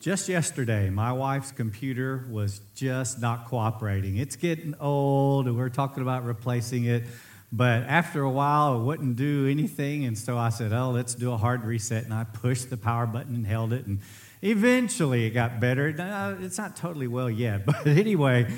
Just yesterday, my wife's computer was just not cooperating. It's getting old, and we're talking about replacing it. But after a while, it wouldn't do anything. And so I said, Oh, let's do a hard reset. And I pushed the power button and held it. And eventually it got better. It's not totally well yet. But anyway,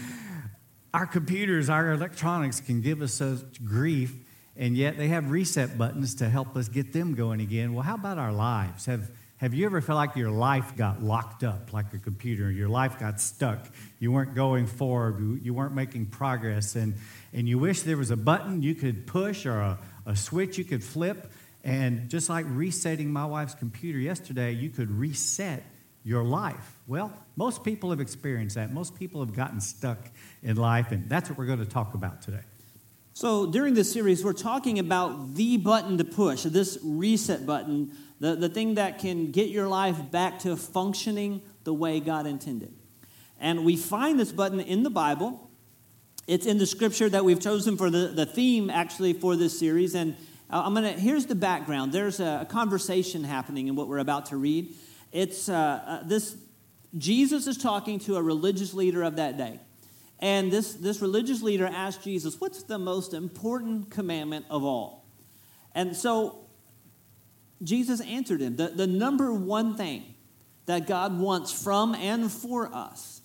our computers, our electronics can give us such grief. And yet they have reset buttons to help us get them going again. Well, how about our lives? Have have you ever felt like your life got locked up like a computer? Your life got stuck. You weren't going forward. You weren't making progress. And, and you wish there was a button you could push or a, a switch you could flip. And just like resetting my wife's computer yesterday, you could reset your life. Well, most people have experienced that. Most people have gotten stuck in life. And that's what we're going to talk about today. So, during this series, we're talking about the button to push, this reset button the, the thing that can get your life back to functioning the way God intended. And we find this button in the Bible. It's in the scripture that we've chosen for the, the theme, actually, for this series. And uh, I'm going to, here's the background. There's a, a, conversation happening in what we're about to read. It's uh, uh, this, Jesus is talking to a religious leader of that day. And this, this religious leader asked Jesus, What's the most important commandment of all? And so Jesus answered him. The, the number one thing that God wants from and for us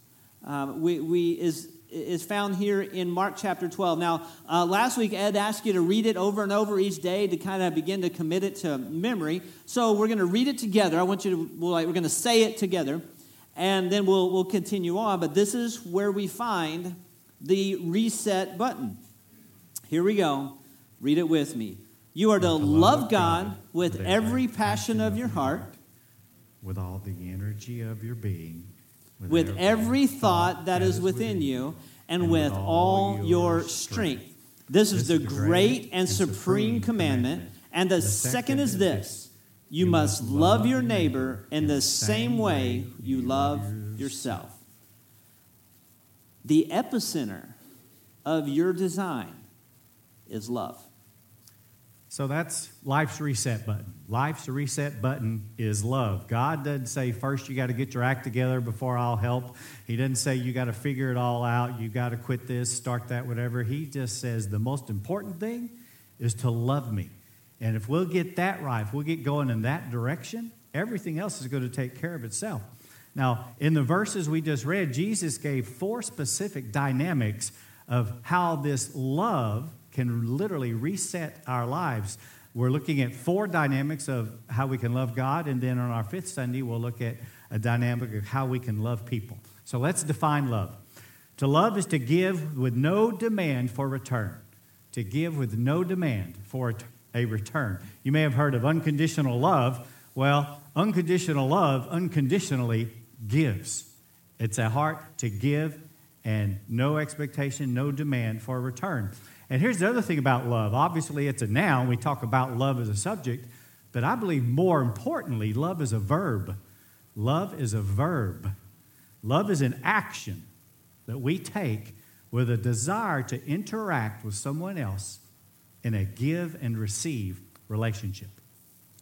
um, we, we is, is found here in Mark chapter 12. Now, uh, last week, Ed asked you to read it over and over each day to kind of begin to commit it to memory. So we're going to read it together. I want you to, we'll, like, we're going to say it together, and then we'll, we'll continue on. But this is where we find the reset button. Here we go. Read it with me. You are to love God with every passion of your heart, with all the energy of your being, with every thought that is within you, and with all your strength. This is the great and supreme commandment. And the second is this you must love your neighbor in the same way you love yourself. The epicenter of your design is love. So that's life's reset button. Life's reset button is love. God doesn't say first you got to get your act together before I'll help. He doesn't say you got to figure it all out. You got to quit this, start that, whatever. He just says the most important thing is to love me. And if we'll get that right, if we'll get going in that direction, everything else is going to take care of itself. Now, in the verses we just read, Jesus gave four specific dynamics of how this love can literally reset our lives. We're looking at four dynamics of how we can love God, and then on our fifth Sunday, we'll look at a dynamic of how we can love people. So let's define love. To love is to give with no demand for return. To give with no demand for a return. You may have heard of unconditional love. Well, unconditional love unconditionally gives. It's a heart to give and no expectation, no demand for a return. And here's the other thing about love. Obviously, it's a noun. We talk about love as a subject, but I believe more importantly, love is a verb. Love is a verb. Love is an action that we take with a desire to interact with someone else in a give and receive relationship.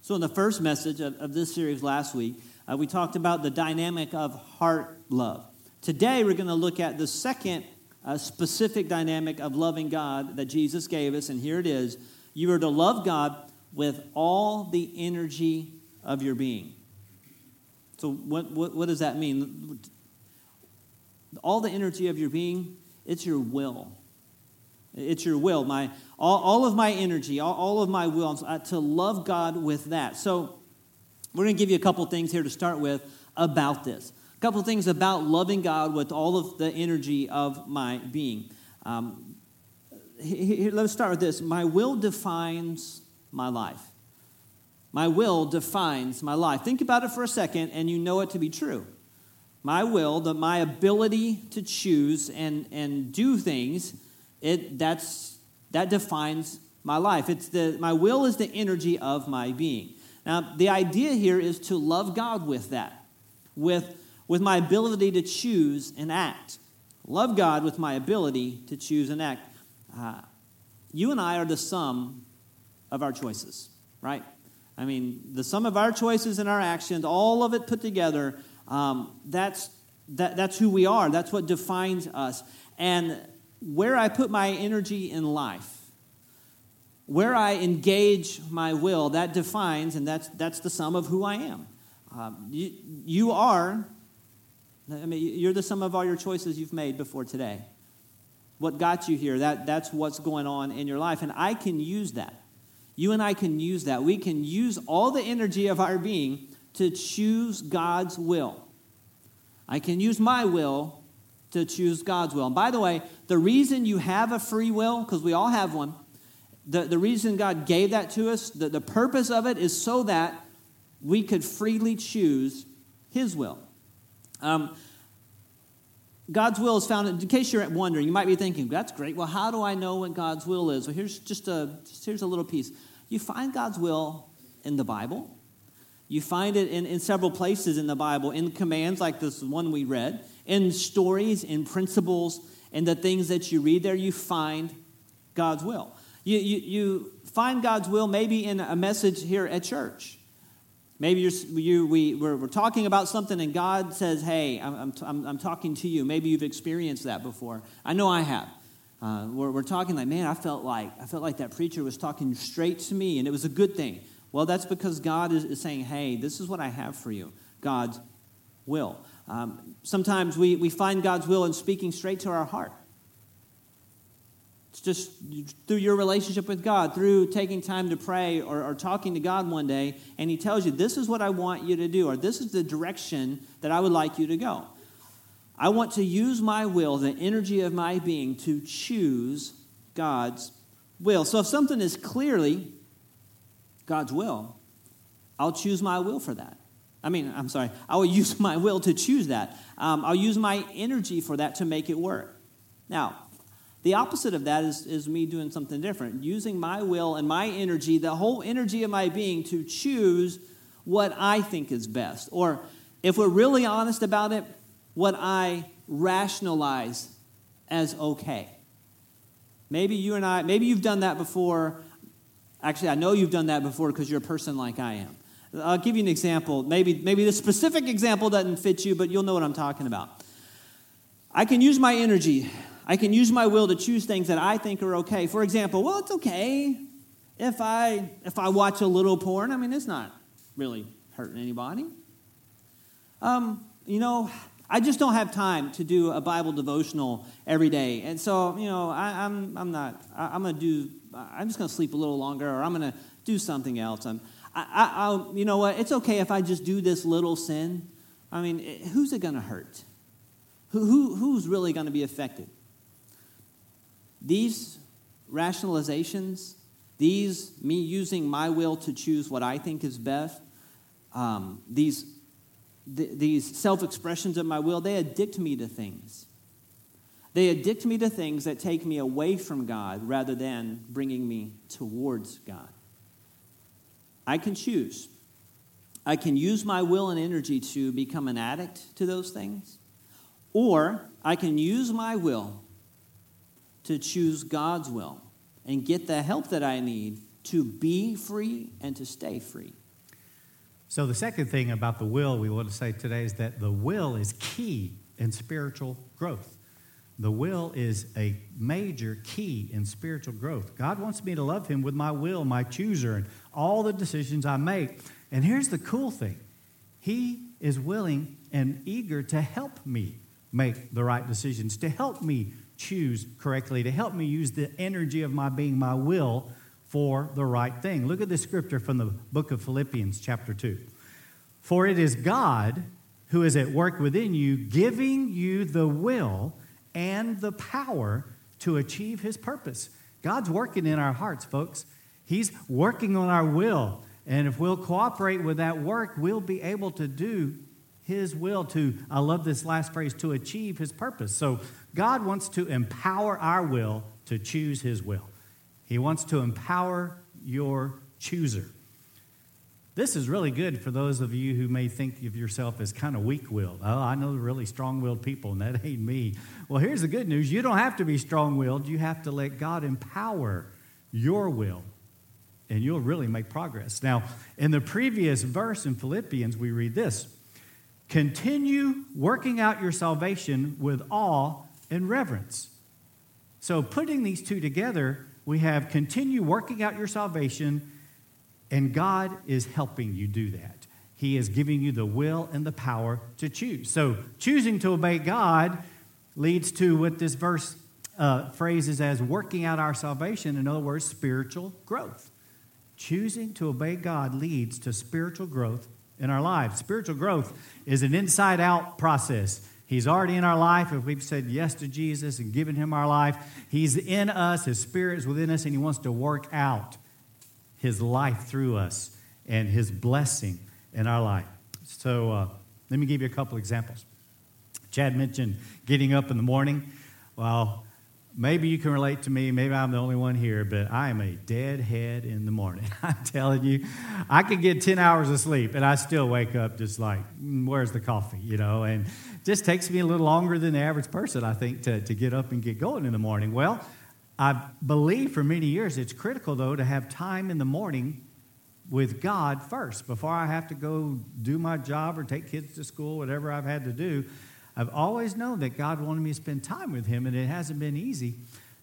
So, in the first message of, of this series last week, uh, we talked about the dynamic of heart love. Today, we're going to look at the second a specific dynamic of loving God that Jesus gave us, and here it is. You are to love God with all the energy of your being. So, what, what, what does that mean? All the energy of your being, it's your will. It's your will. My, all, all of my energy, all, all of my will, uh, to love God with that. So, we're going to give you a couple things here to start with about this. Couple things about loving God with all of the energy of my being. Um, here, let's start with this. My will defines my life. My will defines my life. Think about it for a second, and you know it to be true. My will, the, my ability to choose and, and do things, it, that's, that defines my life. It's the, my will is the energy of my being. Now, the idea here is to love God with that, with with my ability to choose and act. Love God with my ability to choose and act. Uh, you and I are the sum of our choices, right? I mean, the sum of our choices and our actions, all of it put together, Um, that's, that, that's who we are. That's what defines us. And where I put my energy in life, where I engage my will, that defines, and that's, that's the sum of who I am. Um, you, you are, I mean, you're the sum of all your choices you've made before today. What got you here, that, that's what's going on in your life. And I can use that. You and I can use that. We can use all the energy of our being to choose God's will. I can use my will to choose God's will. And by the way, the reason you have a free will, because we all have one, the, the reason God gave that to us, the, the purpose of it is so that we could freely choose His will. Um, God's will is found, in case you're wondering, you might be thinking, that's great. Well, how do I know what God's will is? Well, here's just a, just here's a little piece. You find God's will in the Bible. You find it in, in several places in the Bible, in commands like this one we read, in stories, in principles, and the things that you read there, you find God's will. You, you, you find God's will maybe in a message here at church. Maybe you, we, we're, we're talking about something and God says, Hey, I'm, I'm, I'm talking to you. Maybe you've experienced that before. I know I have. Uh, we're, we're talking like, man, I felt like I felt like that preacher was talking straight to me, and it was a good thing. Well, that's because God is, is saying, hey, this is what I have for you. God's will. Um, sometimes we, we find God's will in speaking straight to our heart. It's just through your relationship with God, through taking time to pray or, or, talking to God one day, and He tells you, This is what I want you to do, or this is the direction that I would like you to go. I want to use my will, the energy of my being, to choose God's will. So if something is clearly God's will, I'll choose my will for that. I mean, I'm sorry, I will use my will to choose that. Um, I'll use my energy for that to make it work. Now, the opposite of that is, is me doing something different, using my will and my energy, the whole energy of my being, to choose what I think is best. Or if we're really honest about it, what I rationalize as okay. Maybe you and I, maybe you've done that before. Actually, I know you've done that before because you're a person like I am. I'll give you an example. Maybe, maybe the specific example doesn't fit you, but you'll know what I'm talking about. I can use my energy I can use my will to choose things that I think are okay. For example, well, it's okay if I if I watch a little porn. I mean, it's not really hurting anybody. Um, you know, I just don't have time to do a Bible devotional every day, and so you know, I, am I'm, I'm not. I, am gonna do. I'm just gonna sleep a little longer, or I'm gonna do something else. I'm, I, I, you know what? It's okay if I just do this little sin. I mean, who's it gonna hurt? Who, who who's really gonna be affected? These rationalizations, these me using my will to choose what I think is best, um, these, th- these self expressions of my will, they addict me to things. They addict me to things that take me away from God rather than bringing me towards God. I can choose. I can use my will and energy to become an addict to those things, or I can use my will to choose God's will and get the help that I need to be free and to stay free. So, the second thing about the will we want to say today is that the will is key in spiritual growth. The will is a major key in spiritual growth. God wants me to love Him with my will, my chooser, and all the decisions I make. And here's the cool thing He is willing and eager to help me make the right decisions, to help me choose correctly, to help me use the energy of my being, my will, for the right thing. Look at this scripture from the book of Philippians, chapter 2. For it is God who is at work within you, giving you the will and the power to achieve his purpose. God's working in our hearts, folks. He's working on our will. And if we'll cooperate with that work, we'll be able to do his will to, I love this last phrase, to achieve his purpose. So God wants to empower our will to choose his will. He wants to empower your chooser. This is really good for those of you who may think of yourself as kind of weak willed. Oh, I know really strong willed people, and that ain't me. Well, here's the good news you don't have to be strong willed, you have to let God empower your will, and you'll really make progress. Now, in the previous verse in Philippians, we read this continue working out your salvation with awe and reverence. So, putting these two together, we have continue working out your salvation, and God is helping you do that. He is giving you the will and the power to choose. So, choosing to obey God leads to what this verse uh, phrases as working out our salvation. In other words, spiritual growth. Choosing to obey God leads to spiritual growth in our lives. Spiritual growth is an inside out process. He's already in our life. If we've said yes to Jesus and given him our life, he's in us, his spirit is within us, and he wants to work out his life through us and his blessing in our life. So uh, let me give you a couple examples. Chad mentioned getting up in the morning. Well, maybe you can relate to me. Maybe I'm the only one here, but I am a deadhead in the morning. I'm telling you, I could get 10 hours of sleep and I still wake up just like, mm, where's the coffee? You know, and just takes me a little longer than the average person, I think, to, to get up and get going in the morning. Well, I believe for many years it's critical, though, to have time in the morning with God first before I have to go do my job or take kids to school, whatever I've had to do. I've always known that God wanted me to spend time with Him, and it hasn't been easy.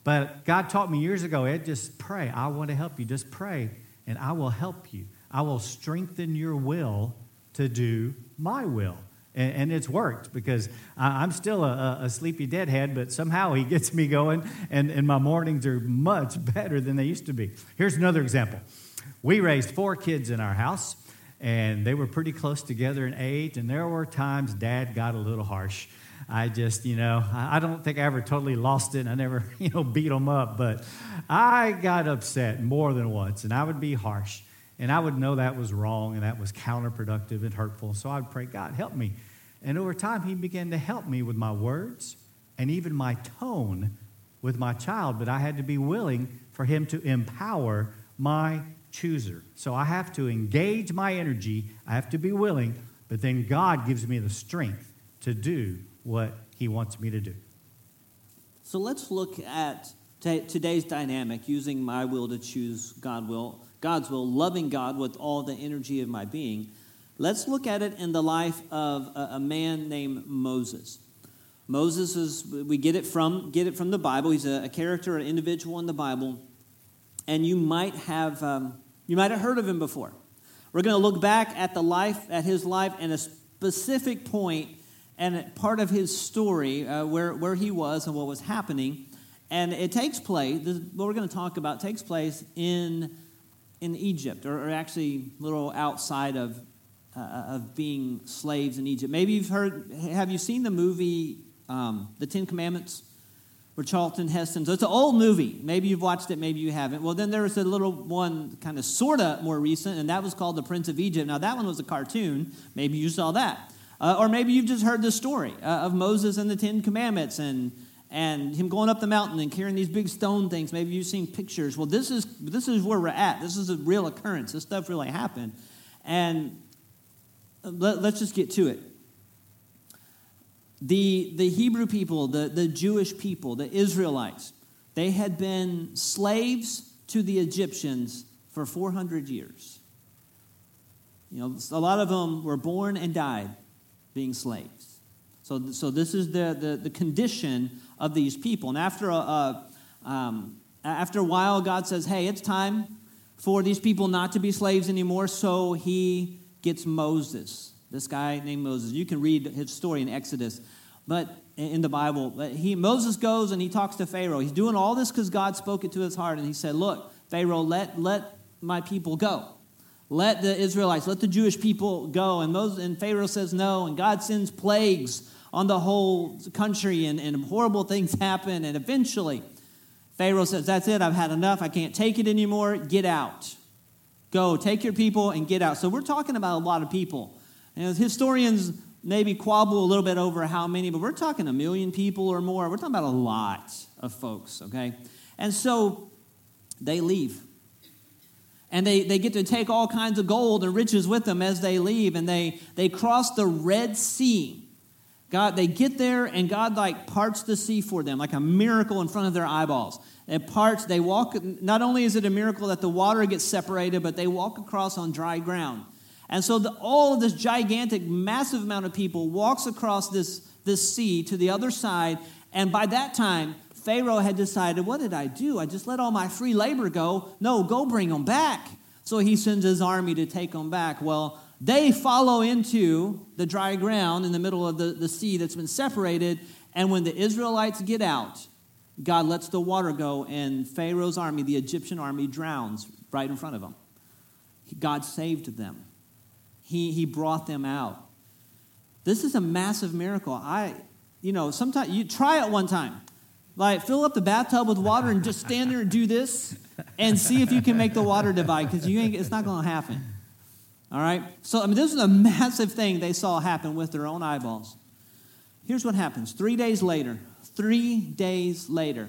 But God taught me years ago, Ed, just pray. I want to help you. Just pray, and I will help you. I will strengthen your will to do my will. And, and it's worked because I, am still a, a, sleepy deadhead, but somehow He gets me going, and, and my mornings are much better than they used to be. Here's another example. We raised four kids in our house and they were pretty close together in age. And there were times Dad got a little harsh. I just, you know, I don't think I ever totally lost it. I never, you know, beat them up, but I got upset more than once, and I would be harsh, and I would know that was wrong and that was counterproductive and hurtful. So I'd pray, God, help me. And over time, He began to help me with my words and even my tone with my child, but I had to be willing for Him to empower my chooser. So I have to engage my energy, I have to be willing, but then God gives me the strength to do what He wants me to do. So let's look at t- today's dynamic using my will to choose God will, God's will, loving God with all the energy of my being. Let's look at it in the life of a, a man named Moses. Moses is we get it from get it from the Bible. He's a, a character, an individual in the Bible, and you might have um, you might have heard of him before. We're going to look back at the life, at his life, and a specific point and part of his story uh, where, where he was and what was happening. And it takes place, this, what we're going to talk about takes place in, in Egypt, or, or actually a little outside of, uh, of being slaves in Egypt. Maybe you've heard, have you seen the movie um, The Ten Commandments? Where Charlton Heston. So it's an old movie. Maybe you've watched it, maybe you haven't. Well, then there was a little one, kind of sort of more recent, and that was called The Prince of Egypt. Now, that one was a cartoon. Maybe you saw that. Uh, or maybe you've just heard the story uh, of Moses and the Ten Commandments and, and him going up the mountain and carrying these big stone things. Maybe you've seen pictures. Well, this is, this is where we're at. This is a real occurrence. This stuff really happened. And let, let's just get to it. The, the Hebrew people, the, the Jewish people, the Israelites, they had been slaves to the Egyptians for 400 years. You know, a lot of them were born and died being slaves. So, so this is the, the, the condition of these people. And after a, a um, after a while, God says, hey, it's time for these people not to be slaves anymore. So he gets Moses this guy named Moses. You can read his story in Exodus, but in the Bible, he Moses goes and he talks to Pharaoh. He's doing all this because God spoke it to his heart, and he said, "Look, Pharaoh, let let my people go." Let the Israelites, let the Jewish people go. And, Moses, and Pharaoh says no, and God sends plagues on the whole country, and, and horrible things happen. And eventually, Pharaoh says, That's it, I've had enough, I can't take it anymore, get out. Go, take your people and get out. So we're talking about a lot of people and historians maybe quabble a little bit over how many, but we're talking a million people or more. We're talking about a lot of folks, okay? And so they leave. And they, they get to take all kinds of gold and riches with them as they leave. And they, they cross the Red Sea. God, they get there and God like parts the sea for them, like a miracle in front of their eyeballs. It parts, they walk, not only is it a miracle that the water gets separated, but they walk across on dry ground. And so the, all of this gigantic, massive amount of people walks across this, this sea to the other side. And by that time, Pharaoh had decided, What did I do? I just let all my free labor go. No, go bring them back. So he sends his army to take them back. Well, they follow into the dry ground in the middle of the, the sea that's been separated. And when the Israelites get out, God lets the water go, and Pharaoh's army, the Egyptian army, drowns right in front of them. God saved them. He, he brought them out. This is a massive miracle. I, you know, sometimes you try it one time. Like, fill up the bathtub with water and just stand there and do this and see if you can make the water divide because you ain't, it's not going to happen. All right? So, I mean, this is a massive thing they saw happen with their own eyeballs. Here's what happens three days later, three days later,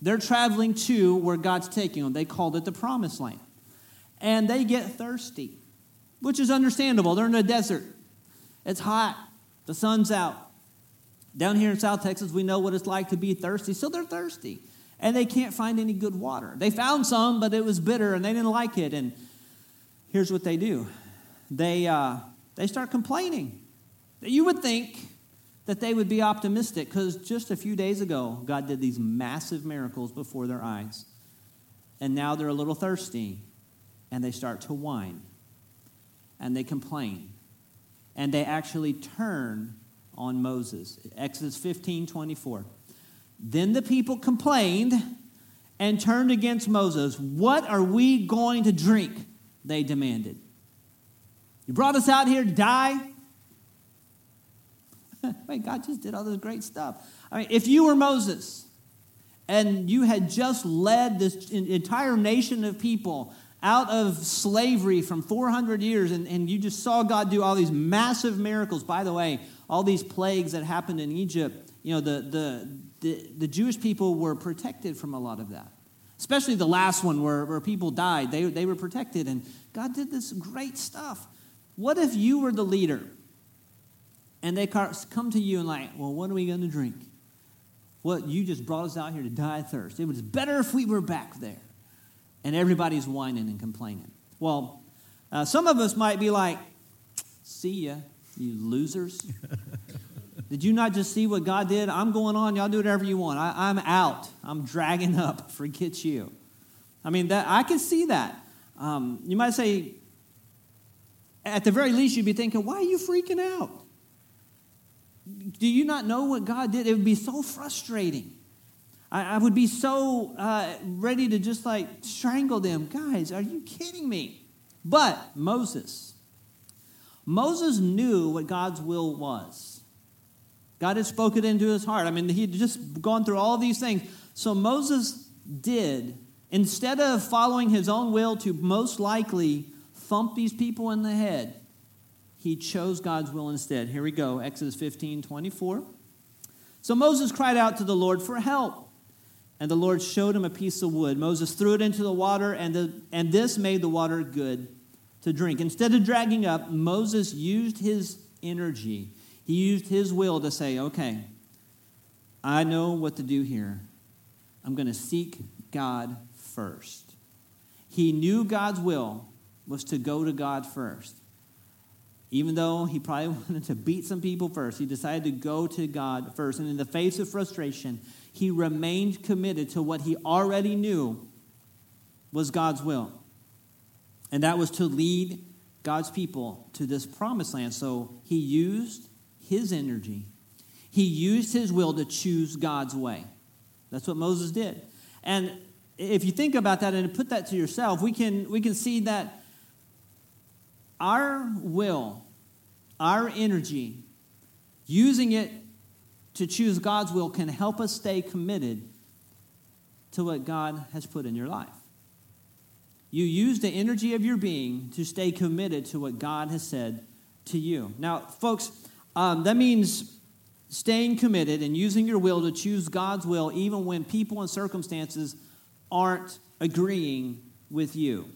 they're traveling to where God's taking them. They called it the promised land. And they get thirsty which is understandable. They're in a desert, it's hot, the sun's out. Down here in South Texas, we know what it's like to be thirsty, so they're thirsty. And they can't find any good water. They found some, but it was bitter and they didn't like it. And here's what they do they, uh, they start complaining. You would think that they would be optimistic because just a few days ago, God did these massive miracles before their eyes. And now they're a little thirsty and they start to whine and they complain. And they actually turn on Moses. Exodus 15 24. Then the people complained and turned against Moses. What are we going to drink? They demanded. You brought us out here to die? Wait, God just did all this great stuff. I mean, if you were Moses and you had just led this entire nation of people out of slavery from 400 years, and, and you just saw God do all these massive miracles. By the way, all these plagues that happened in Egypt, you know, the, the, the, the Jewish people were protected from a lot of that. Especially the last one where, where people died, they, they were protected, and God did this great stuff. What if you were the leader and they come to you and, like, well, what are we going to drink? Well, you just brought us out here to die of thirst. It was better if we were back there and everybody's whining and complaining. Well, uh, some of us might be like, see ya, you losers. did you not just see what God did? I'm going on, y'all do whatever you want. I, I'm out. I'm dragging up. Forget you. I mean, that I can see that. Um, you might say, at the very least, you'd be thinking, why are you freaking out? Do you not know what God did? It would be so frustrating. I, I would be so uh, ready to just like strangle them. Guys, are you kidding me? But Moses, Moses knew what God's will was. God had spoken into his heart. I mean, he'd just gone through all these things. So Moses did, instead of following his own will to most likely thump these people in the head, he chose God's will instead. Here we go Exodus 15 24. So Moses cried out to the Lord for help. And the Lord showed him a piece of wood. Moses threw it into the water, and, the, and this made the water good to drink. Instead of dragging up, Moses used his energy. He used his will to say, okay, I know what to do here. I'm going to seek God first. He knew God's will was to go to God first. Even though he probably wanted to beat some people first, he decided to go to God first. And in the face of frustration, he remained committed to what he already knew was God's will. And that was to lead God's people to this promised land. So he used his energy, he used his will to choose God's way. That's what Moses did. And if you think about that and put that to yourself, we can, we can see that our will, our energy, using it to choose God's will can help us stay committed to what God has put in your life. You use the energy of your being to stay committed to what God has said to you. Now, folks, um, that means staying committed and using your will to choose God's will even when people and circumstances aren't agreeing with you.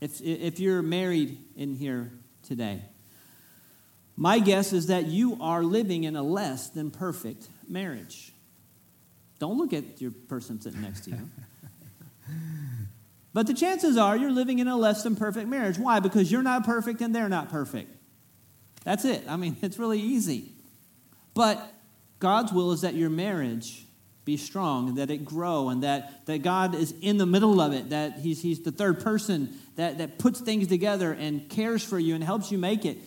If, if you're married in here today, my guess is that you are living in a less than perfect marriage. Don't look at your person sitting next to you. But the chances are you're living in a less than perfect marriage. Why? Because you're not perfect and they're not perfect. That's it. I mean, it's really easy. But God's will is that your marriage be strong, and that it grow, and that, that God is in the middle of it, that he's, he's the third person that, that puts things together and cares for you and helps you make it.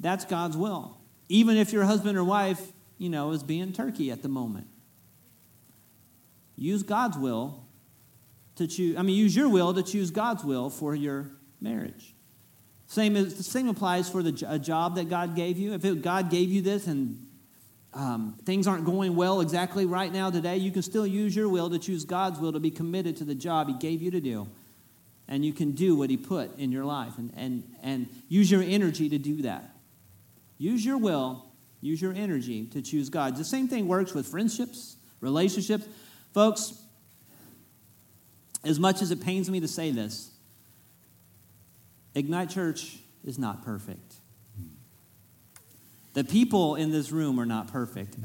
That's God's will. Even if your husband or wife, you know, is being turkey at the moment. Use God's will to choose, I mean, use your will to choose God's will for your marriage. Same, as, the same applies for the, a job that God gave you. If it, God gave you this and um, things aren't going well exactly right now today, you can still use your will to choose God's will to be committed to the job He gave you to do. And you can do what He put in your life and, and, and use your energy to do that. Use your will, use your energy to choose God. The same thing works with friendships, relationships. Folks, as much as it pains me to say this, Ignite Church is not perfect. The people in this room are not perfect.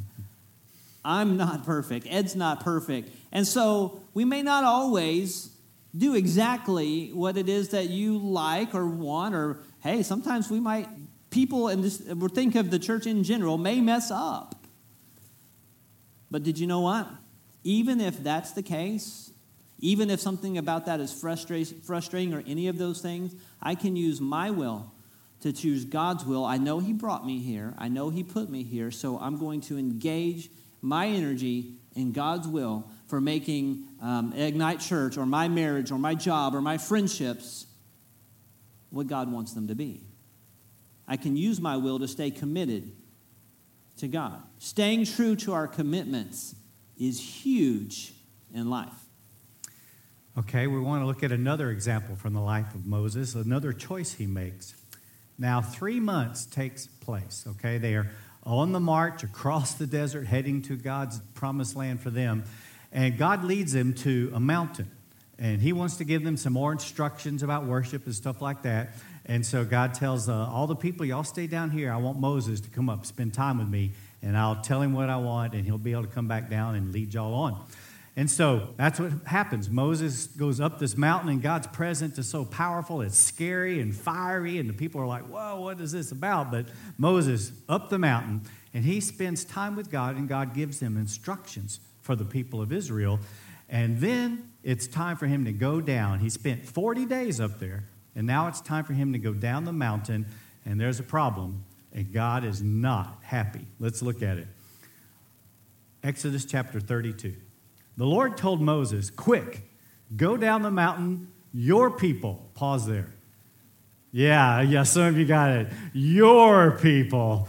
I'm not perfect. Ed's not perfect. And so we may not always do exactly what it is that you like or want, or hey, sometimes we might, people, and think of the church in general, may mess up. But did you know what? Even if that's the case, even if something about that is frustrating or any of those things, I can use my will to choose God's will. I know He brought me here, I know He put me here, so I'm going to engage my energy in God's will for making um, Ignite Church or my marriage or my job or my friendships what God wants them to be. I can use my will to stay committed to God. Staying true to our commitments is huge in life. Okay, we want to look at another example from the life of Moses, another choice he makes. Now, three months takes place, okay? They are on the march across the desert, heading to God's promised land for them. And God leads them to a mountain. And He wants to give them some more instructions about worship and stuff like that. And so God tells uh, all the people, y'all stay down here. I want Moses to come up, spend time with me, and I'll tell him what I want, and he'll be able to come back down and lead y'all on. And so that's what happens. Moses goes up this mountain, and God's presence is so powerful, it's scary and fiery, and the people are like, Whoa, what is this about? But Moses up the mountain, and he spends time with God, and God gives him instructions for the people of Israel. And then it's time for him to go down. He spent 40 days up there, and now it's time for him to go down the mountain, and there's a problem, and God is not happy. Let's look at it. Exodus chapter 32. The Lord told Moses, Quick, go down the mountain, your people. Pause there. Yeah, yeah, some of you got it. Your people.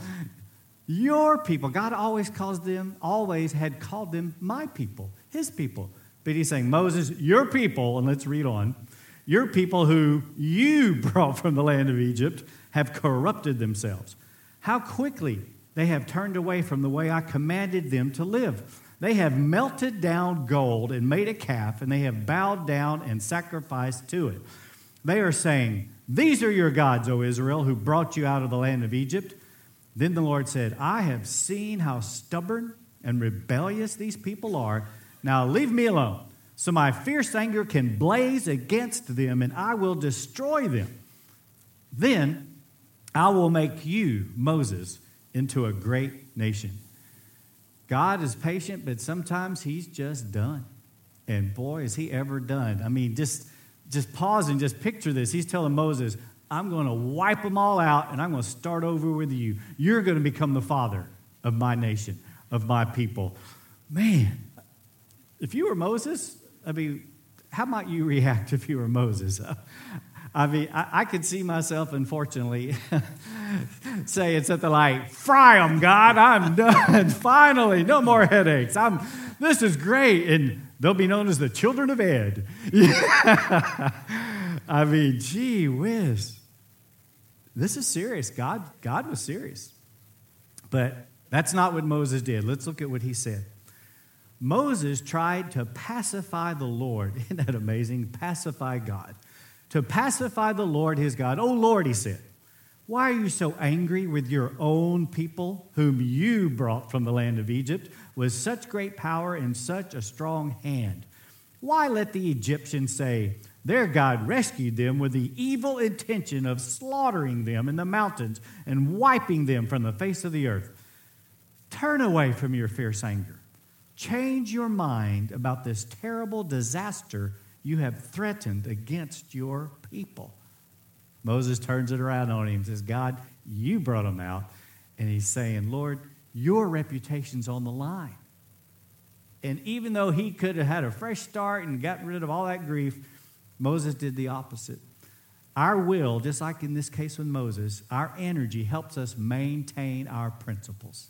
Your people. God always calls them, always had called them my people, his people. But he's saying, Moses, your people, and let's read on, your people who you brought from the land of Egypt have corrupted themselves. How quickly they have turned away from the way I commanded them to live. They have melted down gold and made a calf, and they have bowed down and sacrificed to it. They are saying, These are your gods, O Israel, who brought you out of the land of Egypt. Then the Lord said, I have seen how stubborn and rebellious these people are. Now leave me alone, so my fierce anger can blaze against them, and I will destroy them. Then I will make you, Moses, into a great nation. God is patient, but sometimes He's just done. And boy, is He ever done. I mean, just, just pause and just picture this. He's telling Moses, I'm going to wipe them all out and I'm going to start over with you. You're going to become the father of my nation, of my people. Man, if you were Moses, I mean, how might you react if you were Moses? I mean, I, I could see myself, unfortunately, saying something like, Fry them, God, I'm done. Finally, no more headaches. I'm, this is great. And they'll be known as the children of Ed. I mean, gee whiz. This is serious. God, God was serious. But that's not what Moses did. Let's look at what he said. Moses tried to pacify the Lord. Isn't that amazing? Pacify God to pacify the Lord his God. Oh Lord, he said, why are you so angry with your own people, whom you brought from the land of Egypt with such great power and such a strong hand? Why let the Egyptians say, Their God rescued them with the evil intention of slaughtering them in the mountains and wiping them from the face of the earth. Turn away from your fierce anger. Change your mind about this terrible disaster you have threatened against your people. Moses turns it around on him and says, God, you brought them out. And he's saying, Lord, your reputation's on the line. And even though he could have had a fresh start and gotten rid of all that grief, Moses did the opposite. Our will, just like in this case with Moses, our energy helps us maintain our principles.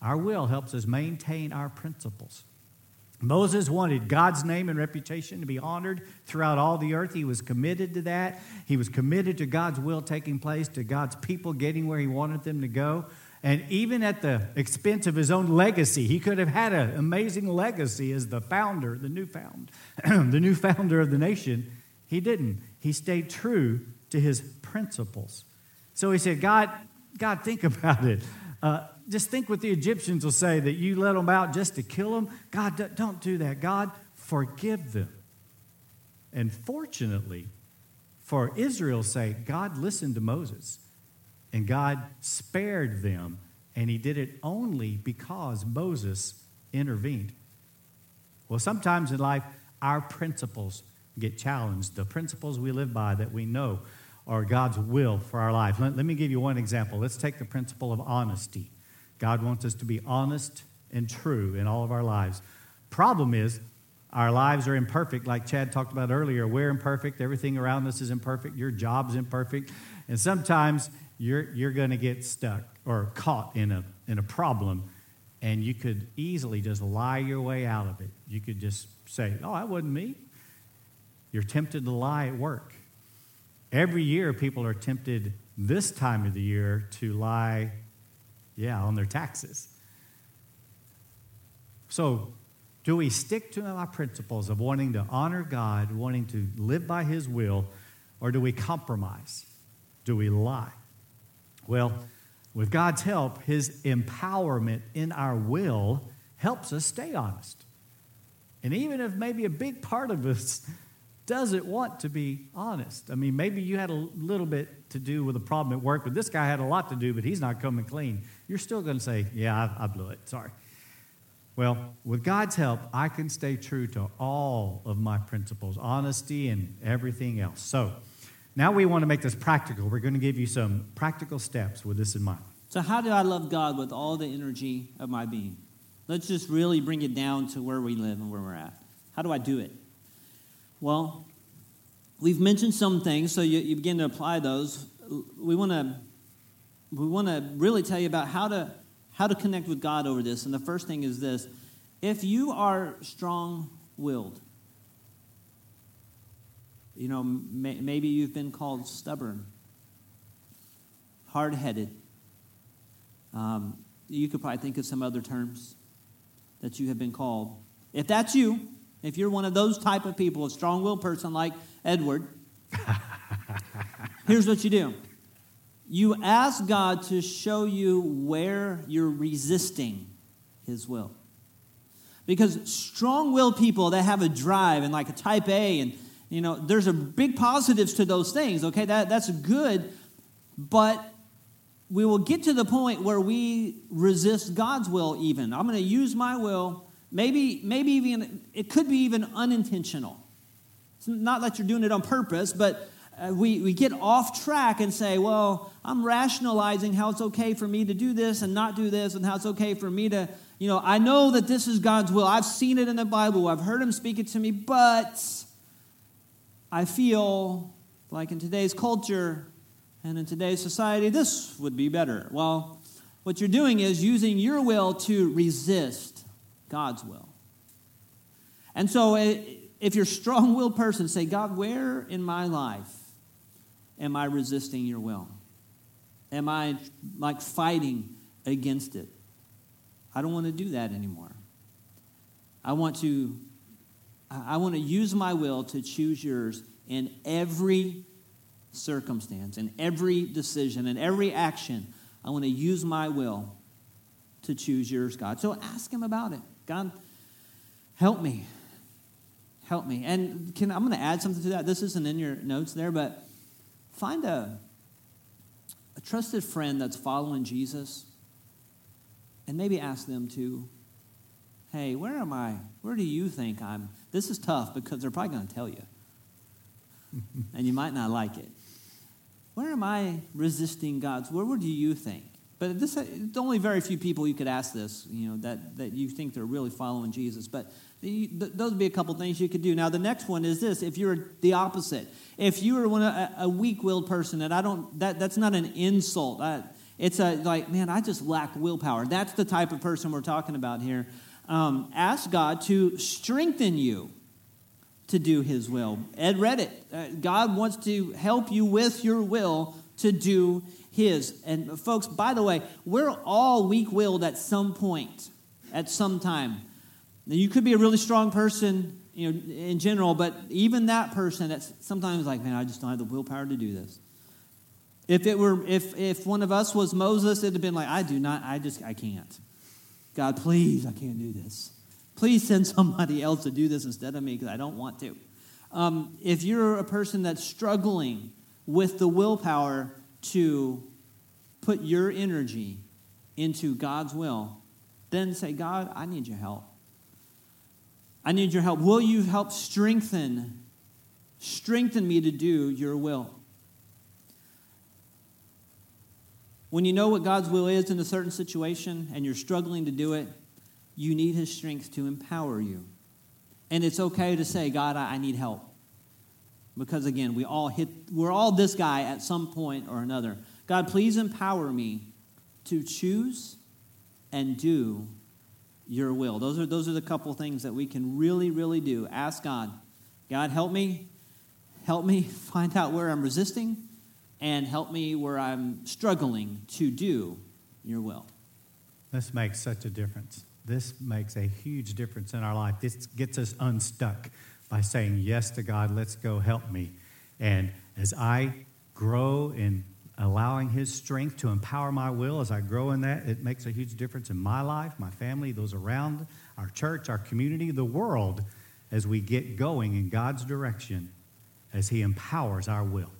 Our will helps us maintain our principles. Moses wanted God's name and reputation to be honored throughout all the earth. He was committed to that. He was committed to God's will taking place, to God's people getting where he wanted them to go. And even at the expense of his own legacy, he could have had an amazing legacy as the founder, the new found, the new founder of the nation. He didn't. He stayed true to his principles. So he said, God, God, think about it. Uh, just think what the Egyptians will say that you let them out just to kill them. God, don't do that. God, forgive them. And fortunately, for Israel's sake, God listened to Moses. And God spared them, and He did it only because Moses intervened. Well, sometimes in life, our principles get challenged. The principles we live by that we know are God's will for our life. Let, let me give you one example. Let's take the principle of honesty. God wants us to be honest and true in all of our lives. Problem is, our lives are imperfect, like Chad talked about earlier. We're imperfect. Everything around us is imperfect. Your job's imperfect. And sometimes you're, you're going to get stuck or caught in a, in a problem, and you could easily just lie your way out of it. You could just say, Oh, that wasn't me. You're tempted to lie at work. Every year, people are tempted this time of the year to lie, yeah, on their taxes. So, do we stick to our principles of wanting to honor God, wanting to live by His will, or do we compromise? Do we lie? Well, with God's help, His empowerment in our will helps us stay honest. And even if maybe a big part of us doesn't want to be honest, I mean, maybe you had a little bit to do with a problem at work, but this guy had a lot to do, but he's not coming clean. You're still going to say, Yeah, I, I blew it. Sorry. Well, with God's help, I can stay true to all of my principles, honesty and everything else. So, now we want to make this practical. We're going to give you some practical steps with this in mind. So, how do I love God with all the energy of my being? Let's just really bring it down to where we live and where we're at. How do I do it? Well, we've mentioned some things, so you, you begin to apply those. We want to we want to really tell you about how to how to connect with God over this. And the first thing is this: if you are strong-willed, you know, may, maybe you've been called stubborn, hard headed. Um, you could probably think of some other terms that you have been called. If that's you, if you're one of those type of people, a strong willed person like Edward, here's what you do you ask God to show you where you're resisting His will. Because strong willed people that have a drive and like a type A and you know, there's a big positives to those things, okay? That, that's good. But we will get to the point where we resist God's will even. I'm going to use my will. Maybe, maybe even, it could be even unintentional. It's not that you're doing it on purpose, but uh, we, we get off track and say, well, I'm rationalizing how it's okay for me to do this and not do this, and how it's okay for me to, you know, I know that this is God's will. I've seen it in the Bible, I've heard Him speak it to me, but I feel like in today's culture and in today's society, this would be better. Well, what you're doing is using your will to resist God's will. And so, eh, if you're a strong willed person, say, God, where in my life am I resisting your will? Am I like fighting against it? I don't want to do that anymore. I want to I want to use my will to choose yours in every circumstance, in every decision, in every action. I want to use my will to choose yours, God. So ask Him about it. God, help me. help me. And can I'm going to add something to that. This isn't in your notes there, but find a a trusted friend that's following Jesus and maybe ask them to hey, where am I? Where do you think I'm? This is tough because they're probably going to tell you. and you might not like it. Where am I resisting God's? Where do you think? But this, only very few people you could ask this, you know, that, that you think they're really following Jesus. But those would be a couple things you could do. Now, the next one is this: if you're the opposite, if you are one a, a weak-willed person, and I don't, that, that's not an insult. I, it's a like, man, I just lack willpower. That's the type of person we're talking about here. Um, ask God to strengthen you to do His will. Ed read it. Uh, God wants to help you with your will to do his. And folks, by the way, we're all weak willed at some point, at some time. Now, you could be a really strong person, you know, in general, but even that person that's sometimes like, man, I just don't have the willpower to do this. If it were, if if one of us was Moses, it'd have been like, I do not, I just, I can't. God, please, I can't do this. Please send somebody else to do this instead of me because I don't want to. Um, if you're a person that's struggling with the willpower to put your energy into God's will, then say, God, I need your help. I need your help. Will you help strengthen strengthen me to do your will? When you know what God's will is in a certain situation and you're struggling to do it, you need his strength to empower you. And it's okay to say, God, I, need help. Because again, we all hit, we're all this guy at some point or another. God, please empower me to choose and do your will. Those are, those are the couple things that we can really, really do. Ask God, God, help me. Help me find out where I'm resisting and help me where I'm struggling to do your will. This makes such a difference. This makes a huge difference in our life. This gets us unstuck by saying yes to God. Let's go help me. And as I grow in allowing His strength to empower my will as I grow in that, it makes a huge difference in my life, my family, those around, our church, our community, the world, as we get going in God's direction as He empowers our will.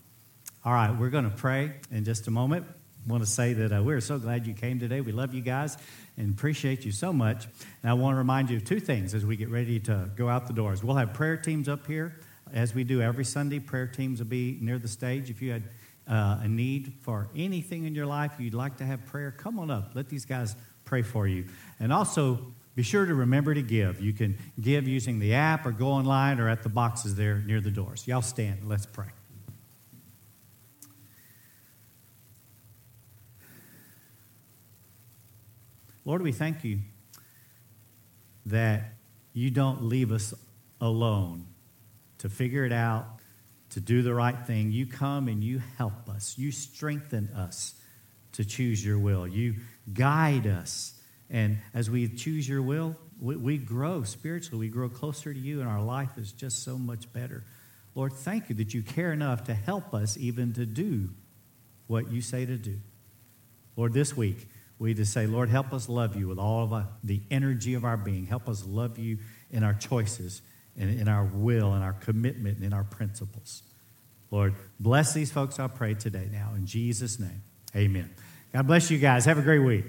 All right, we're going to pray in just a moment. Want to say that uh, we're so glad you came today. We love you guys and appreciate you so much. And I want to remind you of two things as we get ready to go out the doors. We'll have prayer teams up here as we do every Sunday. Prayer teams will be near the stage. If you had uh, a need for anything in your life you'd like to have prayer, come on up. Let these guys pray for you. And also, be sure to remember to give. You can give using the app or go online or at the boxes there near the doors. Y'all stand. Let's pray. Lord, we thank you that you don't leave us alone to figure it out, to do the right thing. You come and you help us. You strengthen us to choose your will. You guide us. And as we choose your will, we, we, grow spiritually. We grow closer to you, and our life is just so much better. Lord, thank you that you care enough to help us even to do what you say to do. Lord, this week, we just say, Lord, help us love you with all of the energy of our being. Help us love you in our choices and in our will and our commitment and in our principles. Lord, bless these folks, I pray today now. In Jesus' name, amen. God bless you guys. Have a great week.